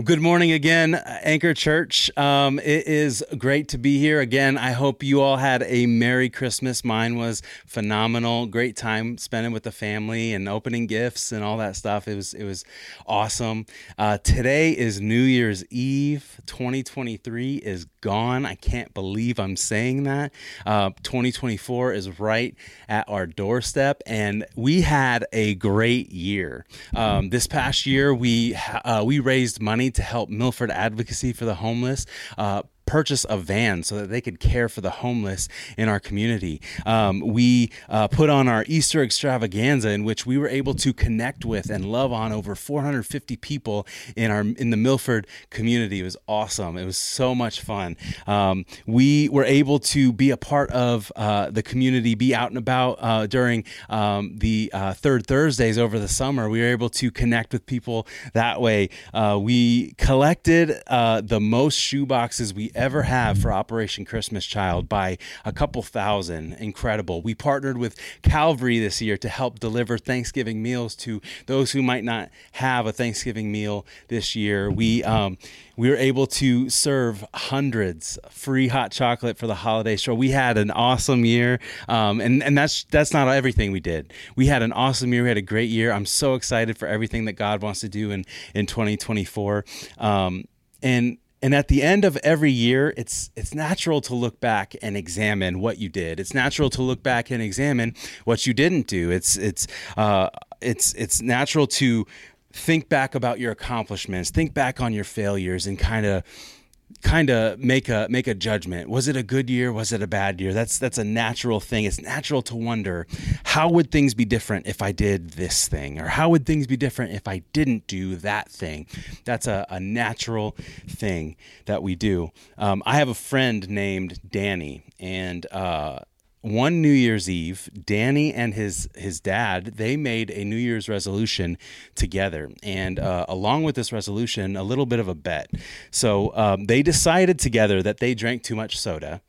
Good morning again, Anchor Church. Um, it is great to be here again. I hope you all had a Merry Christmas. Mine was phenomenal. Great time spending with the family and opening gifts and all that stuff. It was it was awesome. Uh, today is New Year's Eve. 2023 is gone. I can't believe I'm saying that. Uh, 2024 is right at our doorstep, and we had a great year. Um, this past year, we uh, we raised money money to help Milford Advocacy for the Homeless. Uh, purchase a van so that they could care for the homeless in our community. Um, we uh, put on our Easter extravaganza in which we were able to connect with and love on over 450 people in our in the Milford community. It was awesome. It was so much fun. Um, we were able to be a part of uh, the community, be out and about uh, during um, the uh, third Thursdays over the summer. We were able to connect with people that way. Uh, we collected uh, the most shoe boxes we ever have for Operation Christmas Child by a couple thousand. Incredible. We partnered with Calvary this year to help deliver Thanksgiving meals to those who might not have a Thanksgiving meal this year. We um, we were able to serve hundreds free hot chocolate for the holiday show. We had an awesome year, um, and and that's that's not everything we did. We had an awesome year. We had a great year. I'm so excited for everything that God wants to do in in 2024. Um, and and at the end of every year it's it's natural to look back and examine what you did. It's natural to look back and examine what you didn't do. It's it's uh, it's it's natural to think back about your accomplishments think back on your failures and kind of kind of make a make a judgment. Was it a good year? Was it a bad year? That's that's a natural thing. It's natural to wonder how would things be different if I did this thing, or how would things be different if I didn't do that thing. That's a, a natural thing that we do. Um, I have a friend named Danny, and uh, one New Year's Eve, Danny and his his dad they made a New Year's resolution together, and uh, along with this resolution, a little bit of a bet. So um, they decided together that they drank too much soda,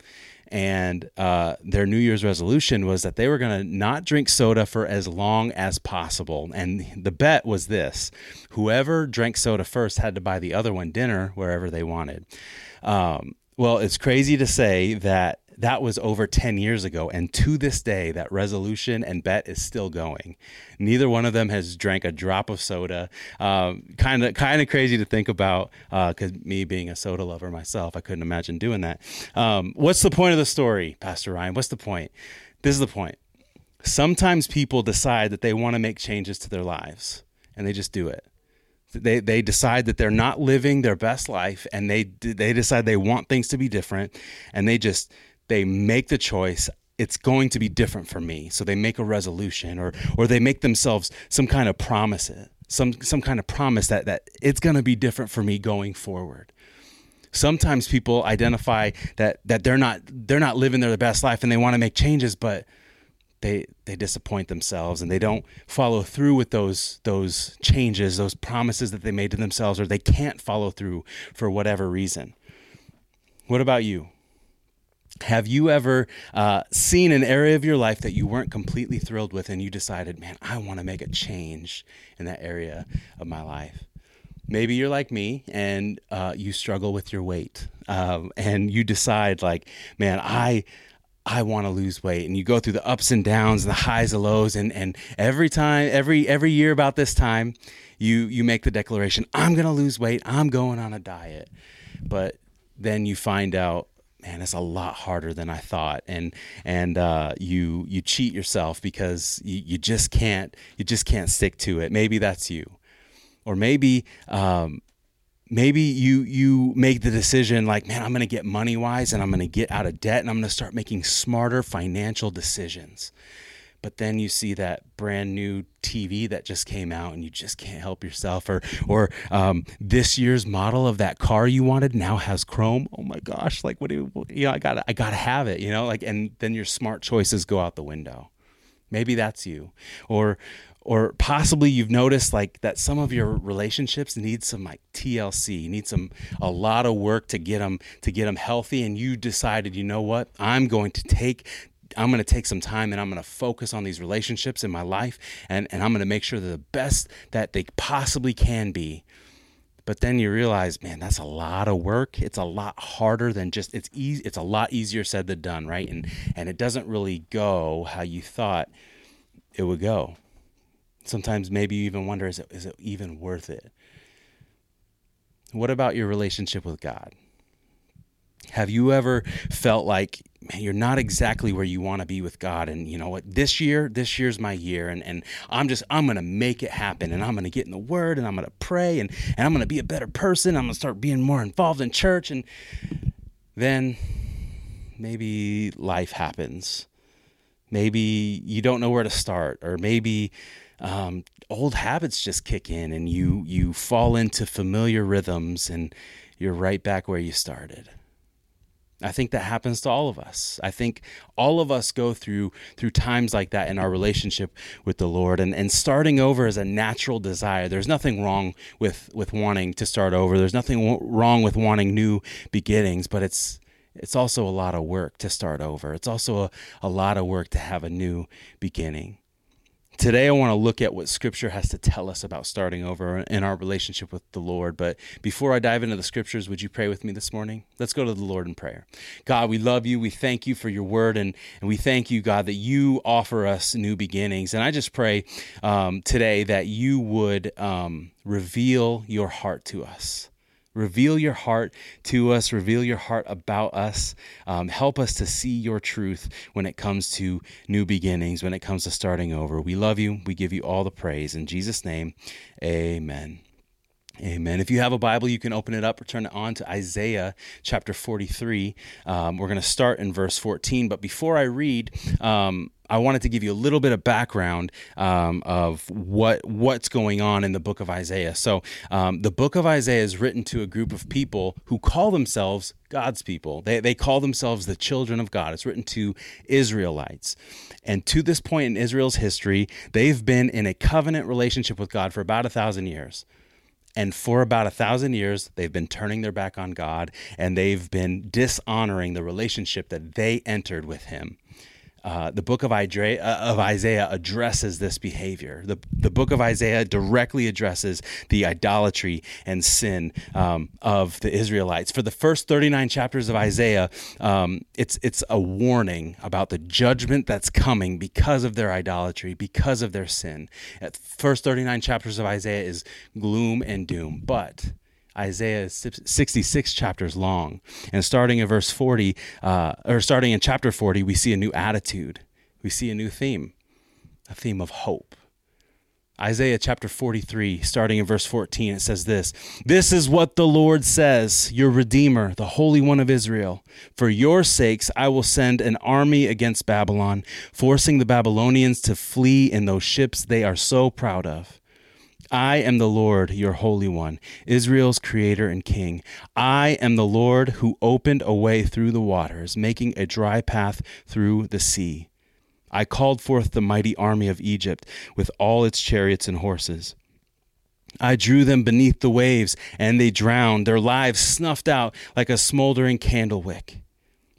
and uh, their New Year's resolution was that they were going to not drink soda for as long as possible. And the bet was this: whoever drank soda first had to buy the other one dinner wherever they wanted. Um, well, it's crazy to say that that was over 10 years ago and to this day that resolution and bet is still going. Neither one of them has drank a drop of soda. Kind of kind of crazy to think about because uh, me being a soda lover myself i couldn't imagine doing that. Um, what's the point of the story pastor ryan? What's the point? This is the point. Sometimes people decide that they want to make changes to their lives and they just do it. They they decide that they're not living their best life and they they decide they want things to be different and they just they make the choice it's going to be different for me. So they make a resolution or or they make themselves some kind of promise some some kind of promise that that it's going to be different for me going forward. Sometimes people identify that that they're not they're not living their best life and they want to make changes but they they disappoint themselves and they don't follow through with those those changes those promises that they made to themselves or they can't follow through for whatever reason. What about you have you ever uh, seen an area of your life that you weren't completely thrilled with and you decided, man, I want to make a change in that area of my life? Maybe you're like me and uh, you struggle with your weight um, and you decide, like, man, I. I want to lose weight and you go through the ups and downs the highs and lows and, and every time every every year about this time you you make the declaration I'm going to lose weight I'm going on a diet but then you find out man, it's a lot harder than I thought, and and uh, you you cheat yourself because you, you just can't you just can't stick to it. Maybe that's you, or maybe um, maybe you you make the decision like, man, I'm going to get money wise, and I'm going to get out of debt, and I'm going to start making smarter financial decisions but then you see that brand new TV that just came out and you just can't help yourself or or um, this year's model of that car you wanted now has chrome. Oh my gosh like what do you, you know I gotta I got to have it you know like and then your smart choices go out the window. Maybe that's you. Or or possibly you've noticed like that some of your relationships need some like TLC, you need some a lot of work to get them to get them healthy and you decided, you know what? I'm going to take I'm going to take some time and I'm going to focus on these relationships in my life and, and I'm going to make sure they're the best that they possibly can be. But then you realize, man, that's a lot of work. It's a lot harder than just it's easy. It's a lot easier said than done, right? And and it doesn't really go how you thought it would go. Sometimes maybe you even wonder, is it is it even worth it? What about your relationship with God? Have you ever felt like man, you're not exactly where you want to be with God. And you know what? This year, this year's my year. And, and I'm just, I'm going to make it happen. And I'm going to get in the word and I'm going to pray and, and I'm going to be a better person. I'm going to start being more involved in church. And then maybe life happens. Maybe you don't know where to start, or maybe um, old habits just kick in and you you fall into familiar rhythms and you're right back where you started. I think that happens to all of us. I think all of us go through through times like that in our relationship with the Lord and, and starting over is a natural desire. There's nothing wrong with with wanting to start over. There's nothing wrong with wanting new beginnings, but it's it's also a lot of work to start over. It's also a, a lot of work to have a new beginning. Today, I want to look at what Scripture has to tell us about starting over in our relationship with the Lord. But before I dive into the Scriptures, would you pray with me this morning? Let's go to the Lord in prayer. God, we love you. We thank you for your word. And, and we thank you, God, that you offer us new beginnings. And I just pray um, today that you would um, reveal your heart to us. Reveal your heart to us, reveal your heart about us. Um, help us to see your truth when it comes to new beginnings, when it comes to starting over. We love you. We give you all the praise. In Jesus' name, amen. Amen. If you have a Bible, you can open it up or turn it on to Isaiah chapter 43. Um, we're going to start in verse 14. But before I read, um, I wanted to give you a little bit of background um, of what what's going on in the book of Isaiah. So, um, the book of Isaiah is written to a group of people who call themselves God's people. They they call themselves the children of God. It's written to Israelites, and to this point in Israel's history, they've been in a covenant relationship with God for about a thousand years. And for about a thousand years, they've been turning their back on God and they've been dishonoring the relationship that they entered with Him uh, the book of Isaiah, uh, of Isaiah addresses this behavior. The, the book of Isaiah directly addresses the idolatry and sin um, of the Israelites. For the first 39 chapters of Isaiah, um, it's, it's a warning about the judgment that's coming because of their idolatry, because of their sin. First 39 chapters of Isaiah is gloom and doom. But Isaiah is 66 chapters long. And starting in verse 40, uh, or starting in chapter 40, we see a new attitude. We see a new theme, a theme of hope. Isaiah chapter 43, starting in verse 14, it says this This is what the Lord says, your Redeemer, the Holy One of Israel. For your sakes, I will send an army against Babylon, forcing the Babylonians to flee in those ships they are so proud of. I am the Lord, your Holy One, Israel's Creator and King. I am the Lord who opened a way through the waters, making a dry path through the sea. I called forth the mighty army of Egypt with all its chariots and horses. I drew them beneath the waves, and they drowned, their lives snuffed out like a smoldering candle wick.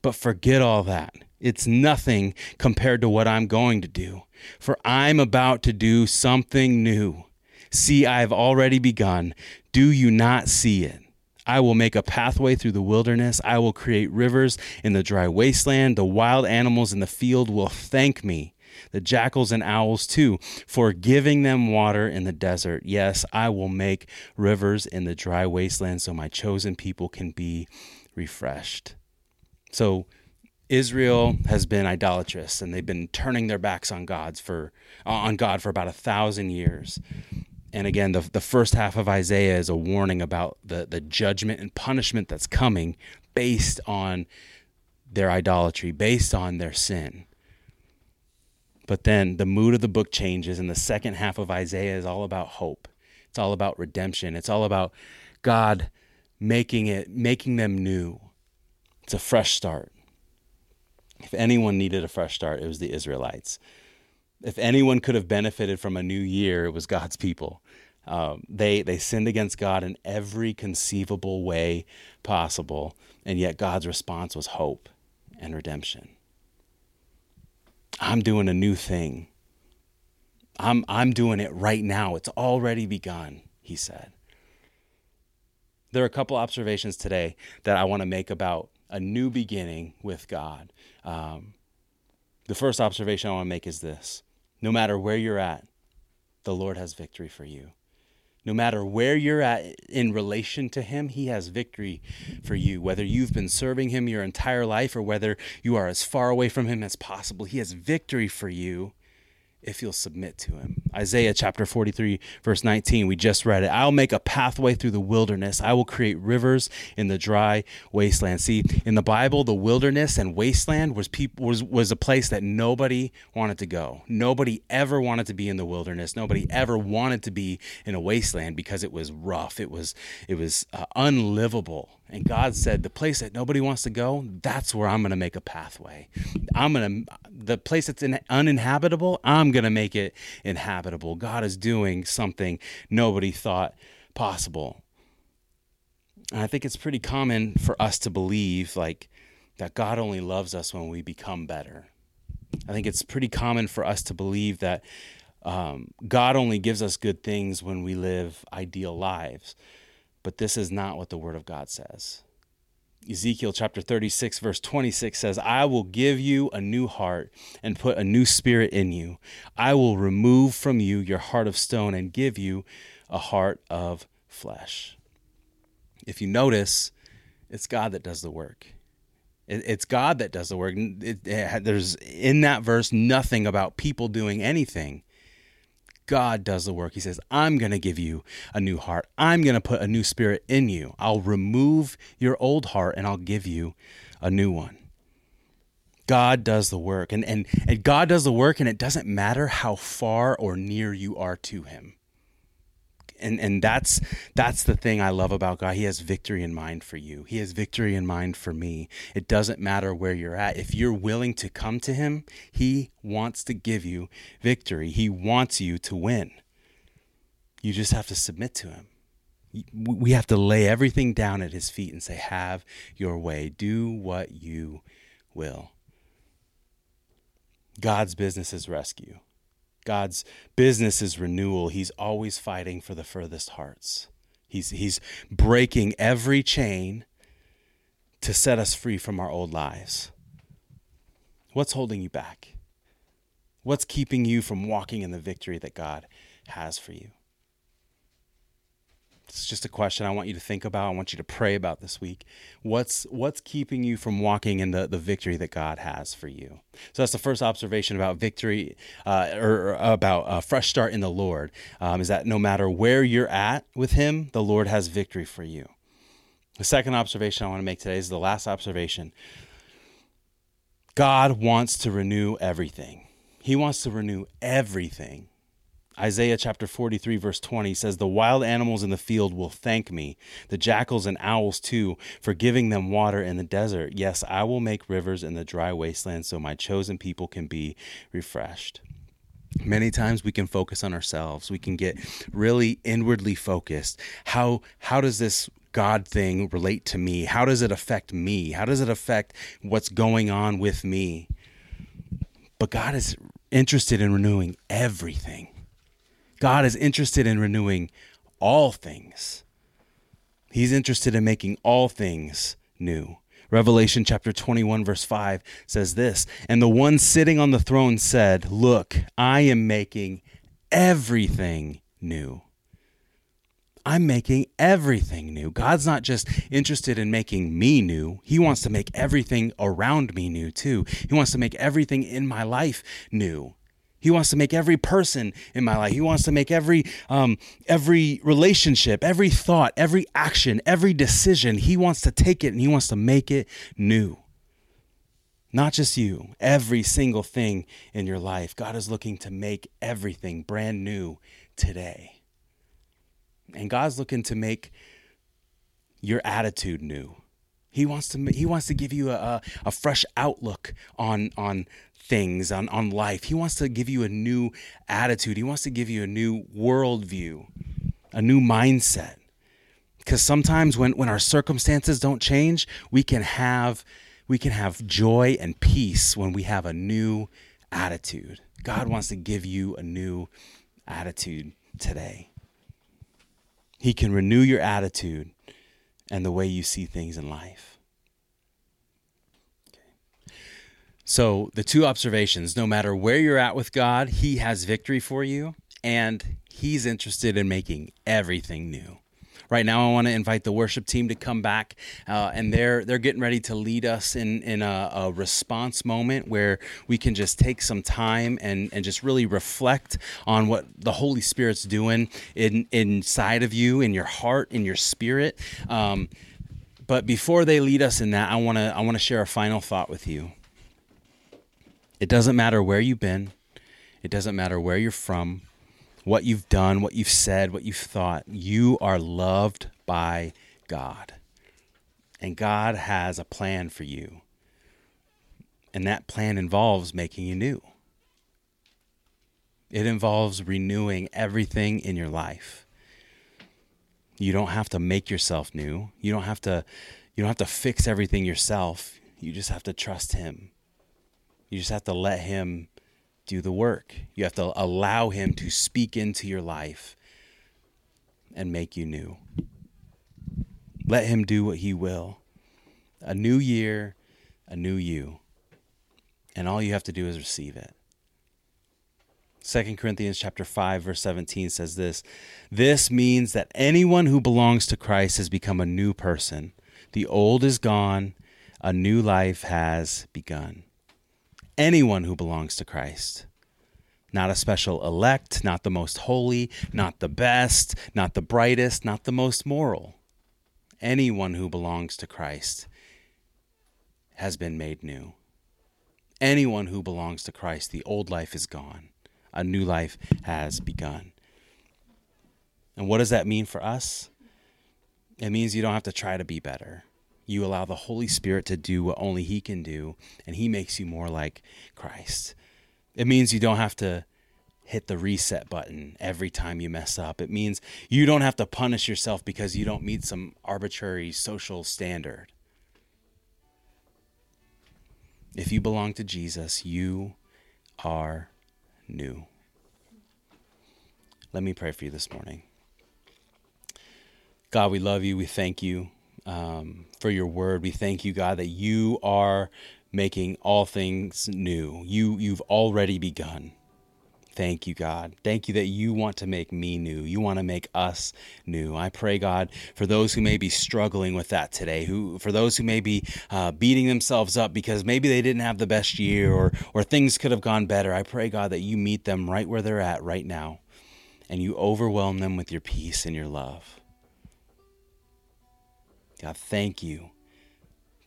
But forget all that. It's nothing compared to what I'm going to do, for I'm about to do something new. See, I have already begun. Do you not see it? I will make a pathway through the wilderness. I will create rivers in the dry wasteland. The wild animals in the field will thank me. The jackals and owls, too, for giving them water in the desert. Yes, I will make rivers in the dry wasteland so my chosen people can be refreshed. So, Israel has been idolatrous and they've been turning their backs on God's for on God for about a thousand years and again, the, the first half of Isaiah is a warning about the, the judgment and punishment that's coming based on their idolatry, based on their sin. But then the mood of the book changes, and the second half of Isaiah is all about hope. It's all about redemption. It's all about God making it, making them new. It's a fresh start. If anyone needed a fresh start, it was the Israelites. If anyone could have benefited from a new year, it was God's people. Um, they they sinned against God in every conceivable way possible, and yet God's response was hope and redemption. I'm doing a new thing. I'm I'm doing it right now. It's already begun, he said. there are a couple observations today that I want to make about a new beginning with God. Um, the first observation I want to make is this no matter where you're at, the Lord has victory for you. No matter where you're at in relation to Him, He has victory for you. Whether you've been serving Him your entire life or whether you are as far away from Him as possible, He has victory for you if you'll submit to him. Isaiah chapter 43, verse 19, we just read it. I'll make a pathway through the wilderness. I will create rivers in the dry wasteland. See, in the Bible, the wilderness and wasteland was people was, was a place that nobody wanted to go. Nobody ever wanted to be in the wilderness. Nobody ever wanted to be in a wasteland because it was rough. It was it was uh, unlivable. And God said, the place that nobody wants to go, that's where I'm going to make a pathway. I'm going to, the place that's in, uninhabitable, I'm going to make it inhabitable. God is doing something nobody thought possible. And I think it's pretty common for us to believe like that God only loves us when we become better. I think it's pretty common for us to believe that um, God only gives us good things when we live ideal lives. But this is not what the Word of God says. Ezekiel chapter 36, verse 26 says, I will give you a new heart and put a new spirit in you. I will remove from you your heart of stone and give you a heart of flesh. If you notice, it's God that does the work. it's God that does the work. It, it, there's in that verse nothing about people doing anything. God does the work. He says, I'm going to give you a new heart. I'm going to put a new spirit in you. I'll remove your old heart and I'll give you a new one. God does the work. And, and, and God does the work, and it doesn't matter how far or near you are to Him and and that's that's the thing I love about God. He has victory in mind for you. He has victory in mind for me. It doesn't matter where you're at. If you're willing to come to him, he wants to give you victory. He wants you to win. You just have to submit to him. We have to lay everything down at his feet and say, "Have your way. Do what you will." God's business is rescue. God's business is renewal. He's always fighting for the furthest hearts. He's, he's breaking every chain to set us free from our old lives. What's holding you back? What's keeping you from walking in the victory that God has for you? It's just a question I want you to think about. I want you to pray about this week. What's what's keeping you from walking in the, the victory that God has for you? So that's the first observation about victory uh, or, about a fresh start in the Lord. Um, is that no matter where you're at with Him, the Lord has victory for you. The second observation I want to make today is the last observation. God wants to renew everything. He wants to renew everything. Isaiah chapter 43, verse 20 says, The wild animals in the field will thank me, the jackals and owls too, for giving them water in the desert. Yes, I will make rivers in the dry wasteland so my chosen people can be refreshed. Many times we can focus on ourselves. We can get really inwardly focused. How how does this God thing relate to me? How does it affect me? How does it affect what's going on with me? But God is interested in renewing everything. God is interested in renewing all things. He's interested in making all things new. Revelation chapter 21, verse 5 says this And the one sitting on the throne said, Look, I am making everything new. I'm making everything new. God's not just interested in making me new, He wants to make everything around me new too. He wants to make everything in my life new. He wants to make every person in my life. He wants to make every um, every relationship, every thought, every action, every decision. He wants to take it and he wants to make it new. Not just you, every single thing in your life. God is looking to make everything brand new today. And God's looking to make your attitude new. He wants to he wants to give you a, a fresh outlook on on things, on, on life. He wants to give you a new attitude. He wants to give you a new worldview, a new mindset. Because sometimes when, when our circumstances don't change, we can have we can have joy and peace when we have a new attitude. God wants to give you a new attitude today. He can renew your attitude and the way you see things in life. So, the two observations no matter where you're at with God, He has victory for you, and He's interested in making everything new. Right now, I want to invite the worship team to come back, uh, and they're they're getting ready to lead us in in a, a, response moment where we can just take some time and and just really reflect on what the Holy Spirit's doing in inside of you, in your heart, in your spirit. Um, but before they lead us in that, I want to I want to share a final thought with you. It doesn't matter where you've been. It doesn't matter where you're from, what you've done, what you've said, what you've thought. You are loved by God. And God has a plan for you. And that plan involves making you new. It involves renewing everything in your life. You don't have to make yourself new. You don't have to you don't have to fix everything yourself. You just have to trust him. You just have to let Him do the work. You have to allow Him to speak into your life and make you new. Let Him do what He will. A new year, a new you. And all you have to do is receive it. 2 Corinthians chapter 5 verse 17 says this, this means that anyone who belongs to Christ has become a new person. The old is gone, a new life has begun anyone who belongs to Christ. Not a special elect, not the most holy, not the best, not the brightest, not the most moral. Anyone who belongs to Christ has been made new. Anyone who belongs to Christ, the old life is gone. A new life has begun. And what does that mean for us? It means you don't have to try to be better you allow the Holy Spirit to do what only He can do, and He makes you more like Christ. It means you don't have to hit the reset button every time you mess up. It means you don't have to punish yourself because you don't meet some arbitrary social standard. If you belong to Jesus, you are new. Let me pray for you this morning. God, we love you. We thank you um, for your word. We thank you, God, that you are making all things new. You you've already begun. Thank you, God. Thank you that you want to make me new. You want to make us new. I pray, God, for those who may be struggling with that today, who for those who may be uh, beating themselves up because maybe they didn't have the best year or or things could have gone better. I pray, God, that you meet them right where they're at right now, and you overwhelm them with your peace and your love. God, thank you.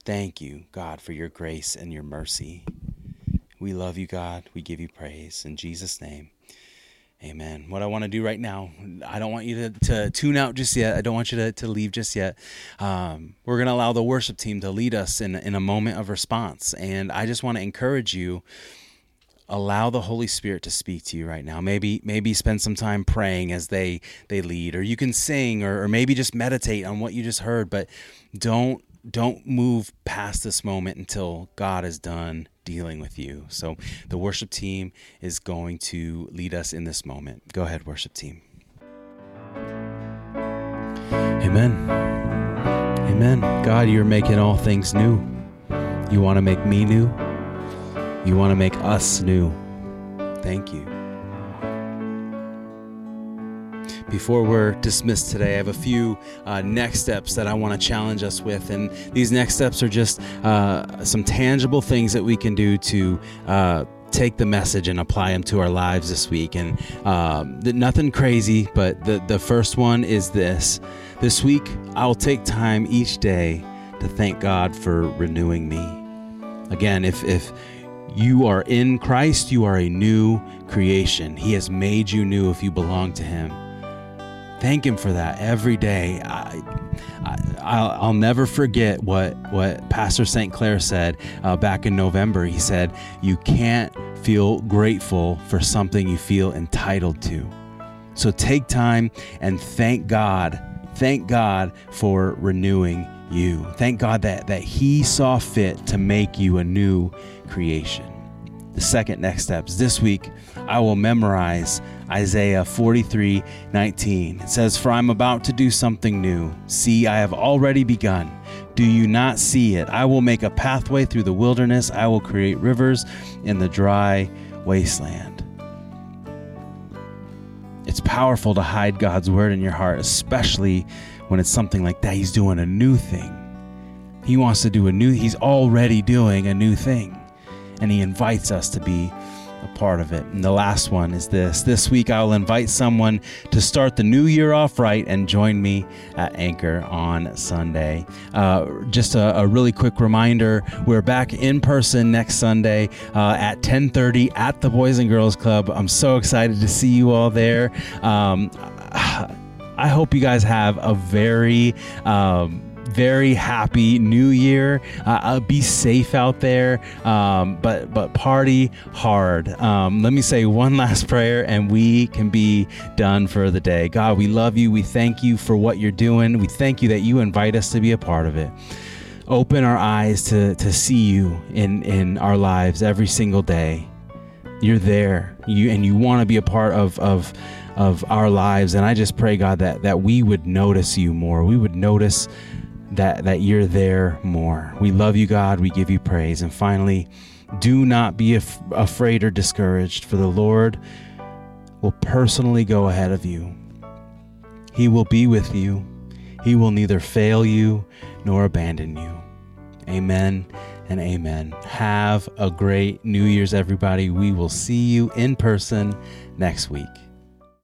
Thank you, God, for your grace and your mercy. We love you, God. We give you praise. In Jesus' name, amen. What I want to do right now, I don't want you to, to tune out just yet. I don't want you to, to leave just yet. Um, we're going to allow the worship team to lead us in, in a moment of response. And I just want to encourage you allow the holy spirit to speak to you right now. Maybe maybe spend some time praying as they they lead or you can sing or, or maybe just meditate on what you just heard but don't don't move past this moment until god is done dealing with you. So the worship team is going to lead us in this moment. Go ahead worship team. Amen. Amen. God you're making all things new. You want to make me new you want to make us new. Thank you. Before we're dismissed today, I have a few uh, next steps that I want to challenge us with. And these next steps are just uh, some tangible things that we can do to uh, take the message and apply them to our lives this week. And um, nothing crazy, but the, the first one is this this week, I'll take time each day to thank God for renewing me. Again, if, if you are in Christ, you are a new creation. He has made you new if you belong to Him. Thank Him for that every day. I, I, will never forget what, what Pastor St. Clair said uh, back in November. He said, You can't feel grateful for something you feel entitled to. So take time and thank God. Thank God for renewing you. Thank God that, that He saw fit to make you a new creation. the second next steps. This week, I will memorize Isaiah 43 19. It says, For I'm about to do something new. See, I have already begun. Do you not see it? I will make a pathway through the wilderness, I will create rivers in the dry wasteland. It's powerful to hide God's word in your heart, especially when it's something like that. He's doing a new thing. He wants to do a new, he's already doing a new thing. And he invites us to be a part of it. And the last one is this this week, I'll invite someone to start the new year off right and join me at Anchor on Sunday. Uh, just a, a, really quick reminder we're back in person next Sunday uh, at 1030 at the Boys and Girls Club. I'm so excited to see you all there. Um, I hope you guys have a very um, very happy new year. Uh, uh, be safe out there, um, but but party hard. Um, let me say one last prayer, and we can be done for the day. God, we love you. We thank you for what you're doing. We thank you that you invite us to be a part of it. Open our eyes to to see you in in our lives every single day. You're there, you and you want to be a part of of of our lives and i just pray god that that we would notice you more we would notice that that you're there more. We love you, God. We give you praise. And finally, do not be af- afraid or discouraged, for the Lord will personally go ahead of you. He will be with you. He will neither fail you nor abandon you. Amen and amen. Have a great New Year's, everybody. We will see you in person next week.